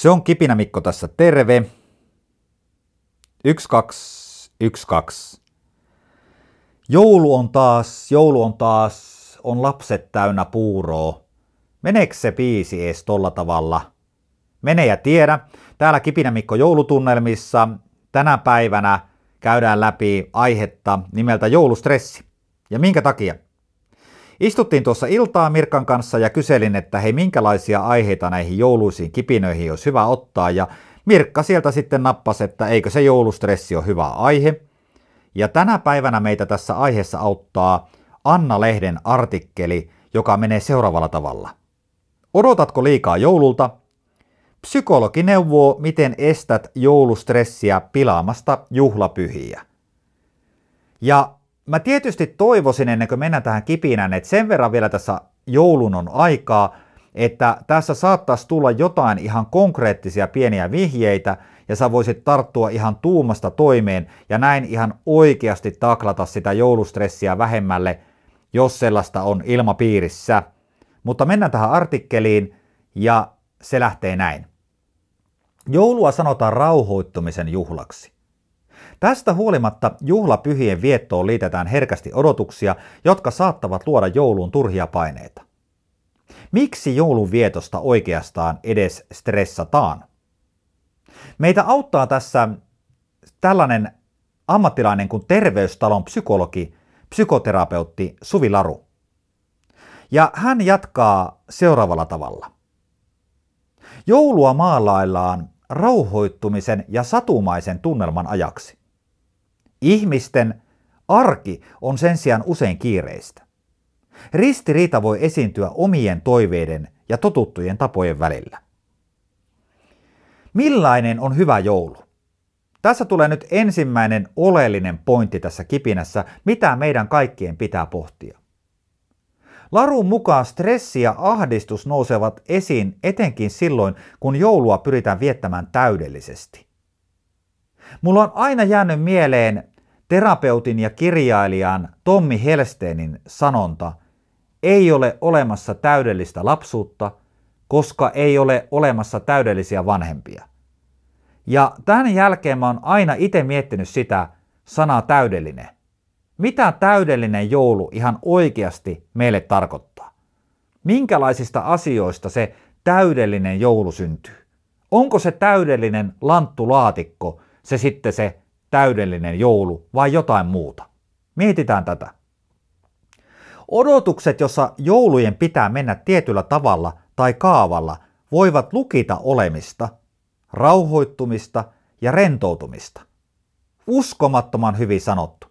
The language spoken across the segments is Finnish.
Se on Kipinä Mikko tässä, terve. 1212. Joulu on taas, joulu on taas, on lapset täynnä puuroa. Meneekö se biisi ees tolla tavalla? Mene ja tiedä. Täällä Kipinä Mikko joulutunnelmissa tänä päivänä käydään läpi aihetta nimeltä joulustressi. Ja minkä takia? Istuttiin tuossa iltaa Mirkan kanssa ja kyselin, että hei minkälaisia aiheita näihin jouluisiin kipinöihin olisi hyvä ottaa ja Mirkka sieltä sitten nappasi, että eikö se joulustressi ole hyvä aihe. Ja tänä päivänä meitä tässä aiheessa auttaa Anna Lehden artikkeli, joka menee seuraavalla tavalla. Odotatko liikaa joululta? Psykologi neuvoo, miten estät joulustressiä pilaamasta juhlapyhiä. Ja mä tietysti toivoisin ennen kuin mennään tähän kipinään, että sen verran vielä tässä joulun on aikaa, että tässä saattaisi tulla jotain ihan konkreettisia pieniä vihjeitä, ja sä voisit tarttua ihan tuumasta toimeen ja näin ihan oikeasti taklata sitä joulustressiä vähemmälle, jos sellaista on ilmapiirissä. Mutta mennään tähän artikkeliin ja se lähtee näin. Joulua sanotaan rauhoittumisen juhlaksi. Tästä huolimatta juhlapyhien viettoon liitetään herkästi odotuksia, jotka saattavat luoda jouluun turhia paineita. Miksi joulun vietosta oikeastaan edes stressataan? Meitä auttaa tässä tällainen ammattilainen kuin terveystalon psykologi, psykoterapeutti Suvi Laru. Ja hän jatkaa seuraavalla tavalla. Joulua maalaillaan rauhoittumisen ja satumaisen tunnelman ajaksi. Ihmisten arki on sen sijaan usein kiireistä. Ristiriita voi esiintyä omien toiveiden ja totuttujen tapojen välillä. Millainen on hyvä joulu? Tässä tulee nyt ensimmäinen oleellinen pointti tässä kipinässä, mitä meidän kaikkien pitää pohtia. Larun mukaan stressi ja ahdistus nousevat esiin etenkin silloin, kun joulua pyritään viettämään täydellisesti. Mulla on aina jäänyt mieleen terapeutin ja kirjailijan Tommi Helsteenin sanonta, ei ole olemassa täydellistä lapsuutta, koska ei ole olemassa täydellisiä vanhempia. Ja tämän jälkeen mä oon aina itse miettinyt sitä sanaa täydellinen. Mitä täydellinen joulu ihan oikeasti meille tarkoittaa? Minkälaisista asioista se täydellinen joulu syntyy? Onko se täydellinen lanttulaatikko se sitten se täydellinen joulu vai jotain muuta? Mietitään tätä. Odotukset, jossa joulujen pitää mennä tietyllä tavalla tai kaavalla, voivat lukita olemista, rauhoittumista ja rentoutumista. Uskomattoman hyvin sanottu.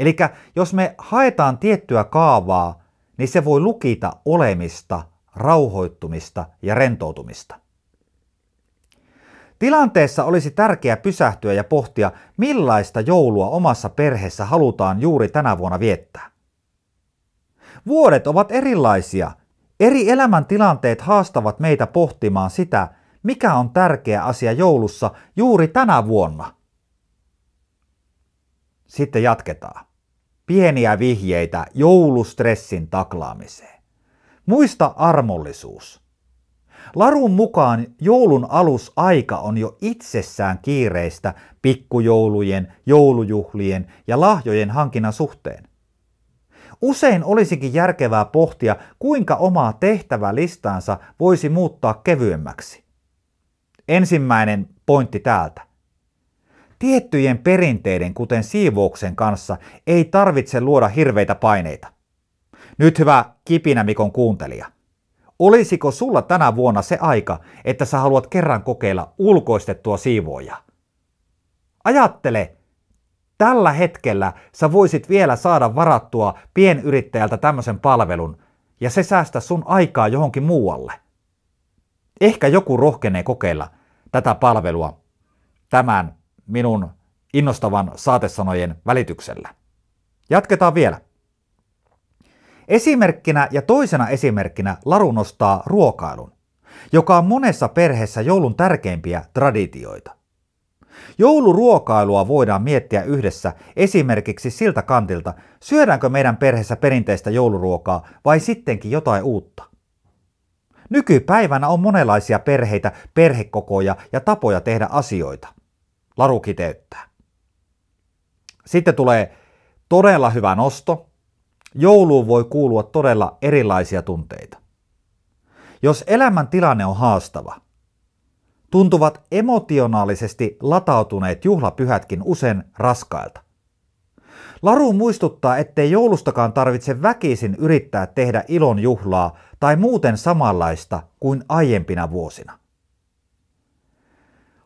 Eli jos me haetaan tiettyä kaavaa, niin se voi lukita olemista, rauhoittumista ja rentoutumista. Tilanteessa olisi tärkeää pysähtyä ja pohtia, millaista joulua omassa perheessä halutaan juuri tänä vuonna viettää. Vuodet ovat erilaisia. Eri elämäntilanteet haastavat meitä pohtimaan sitä, mikä on tärkeä asia joulussa juuri tänä vuonna. Sitten jatketaan. Pieniä vihjeitä joulustressin taklaamiseen. Muista armollisuus. Larun mukaan joulun alusaika on jo itsessään kiireistä pikkujoulujen, joulujuhlien ja lahjojen hankinnan suhteen. Usein olisikin järkevää pohtia, kuinka omaa tehtävälistansa voisi muuttaa kevyemmäksi. Ensimmäinen pointti täältä. Tiettyjen perinteiden, kuten siivouksen kanssa, ei tarvitse luoda hirveitä paineita. Nyt hyvä kipinä Mikon kuuntelija. Olisiko sulla tänä vuonna se aika, että sä haluat kerran kokeilla ulkoistettua siivoojaa? Ajattele, tällä hetkellä sä voisit vielä saada varattua pienyrittäjältä tämmöisen palvelun ja se säästä sun aikaa johonkin muualle. Ehkä joku rohkenee kokeilla tätä palvelua tämän minun innostavan saatesanojen välityksellä. Jatketaan vielä. Esimerkkinä ja toisena esimerkkinä Laru nostaa ruokailun, joka on monessa perheessä joulun tärkeimpiä traditioita. Jouluruokailua voidaan miettiä yhdessä esimerkiksi siltä kantilta, syödäänkö meidän perheessä perinteistä jouluruokaa vai sittenkin jotain uutta. Nykypäivänä on monenlaisia perheitä, perhekokoja ja tapoja tehdä asioita. Laru kiteyttää. Sitten tulee todella hyvä nosto. Jouluun voi kuulua todella erilaisia tunteita. Jos elämän tilanne on haastava, tuntuvat emotionaalisesti latautuneet juhlapyhätkin usein raskailta. Laru muistuttaa, ettei joulustakaan tarvitse väkisin yrittää tehdä ilon juhlaa tai muuten samanlaista kuin aiempina vuosina.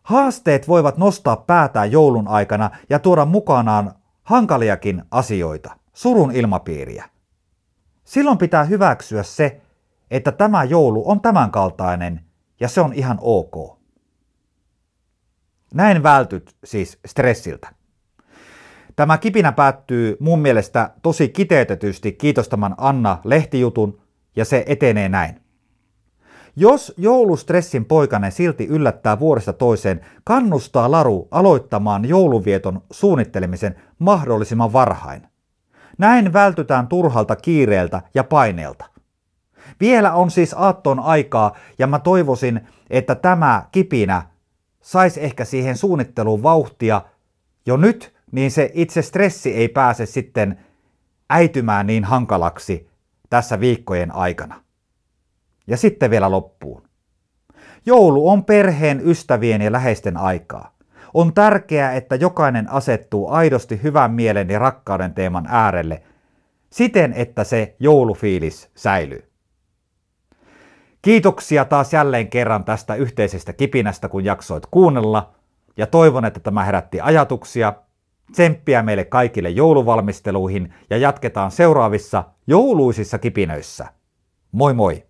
Haasteet voivat nostaa päätään joulun aikana ja tuoda mukanaan hankaliakin asioita, surun ilmapiiriä. Silloin pitää hyväksyä se, että tämä joulu on tämänkaltainen ja se on ihan ok. Näin vältyt siis stressiltä. Tämä kipinä päättyy mun mielestä tosi kiteytetysti kiitostaman Anna lehtijutun ja se etenee näin. Jos joulustressin poikainen silti yllättää vuodesta toiseen, kannustaa Laru aloittamaan jouluvieton suunnittelemisen mahdollisimman varhain. Näin vältytään turhalta kiireeltä ja paineelta. Vielä on siis aatton aikaa ja mä toivoisin, että tämä kipinä saisi ehkä siihen suunnitteluun vauhtia jo nyt, niin se itse stressi ei pääse sitten äitymään niin hankalaksi tässä viikkojen aikana. Ja sitten vielä loppuun. Joulu on perheen, ystävien ja läheisten aikaa. On tärkeää, että jokainen asettuu aidosti hyvän mielen ja rakkauden teeman äärelle siten, että se joulufiilis säilyy. Kiitoksia taas jälleen kerran tästä yhteisestä kipinästä, kun jaksoit kuunnella, ja toivon, että tämä herätti ajatuksia. Tsemppiä meille kaikille jouluvalmisteluihin ja jatketaan seuraavissa jouluisissa kipinöissä. Moi moi!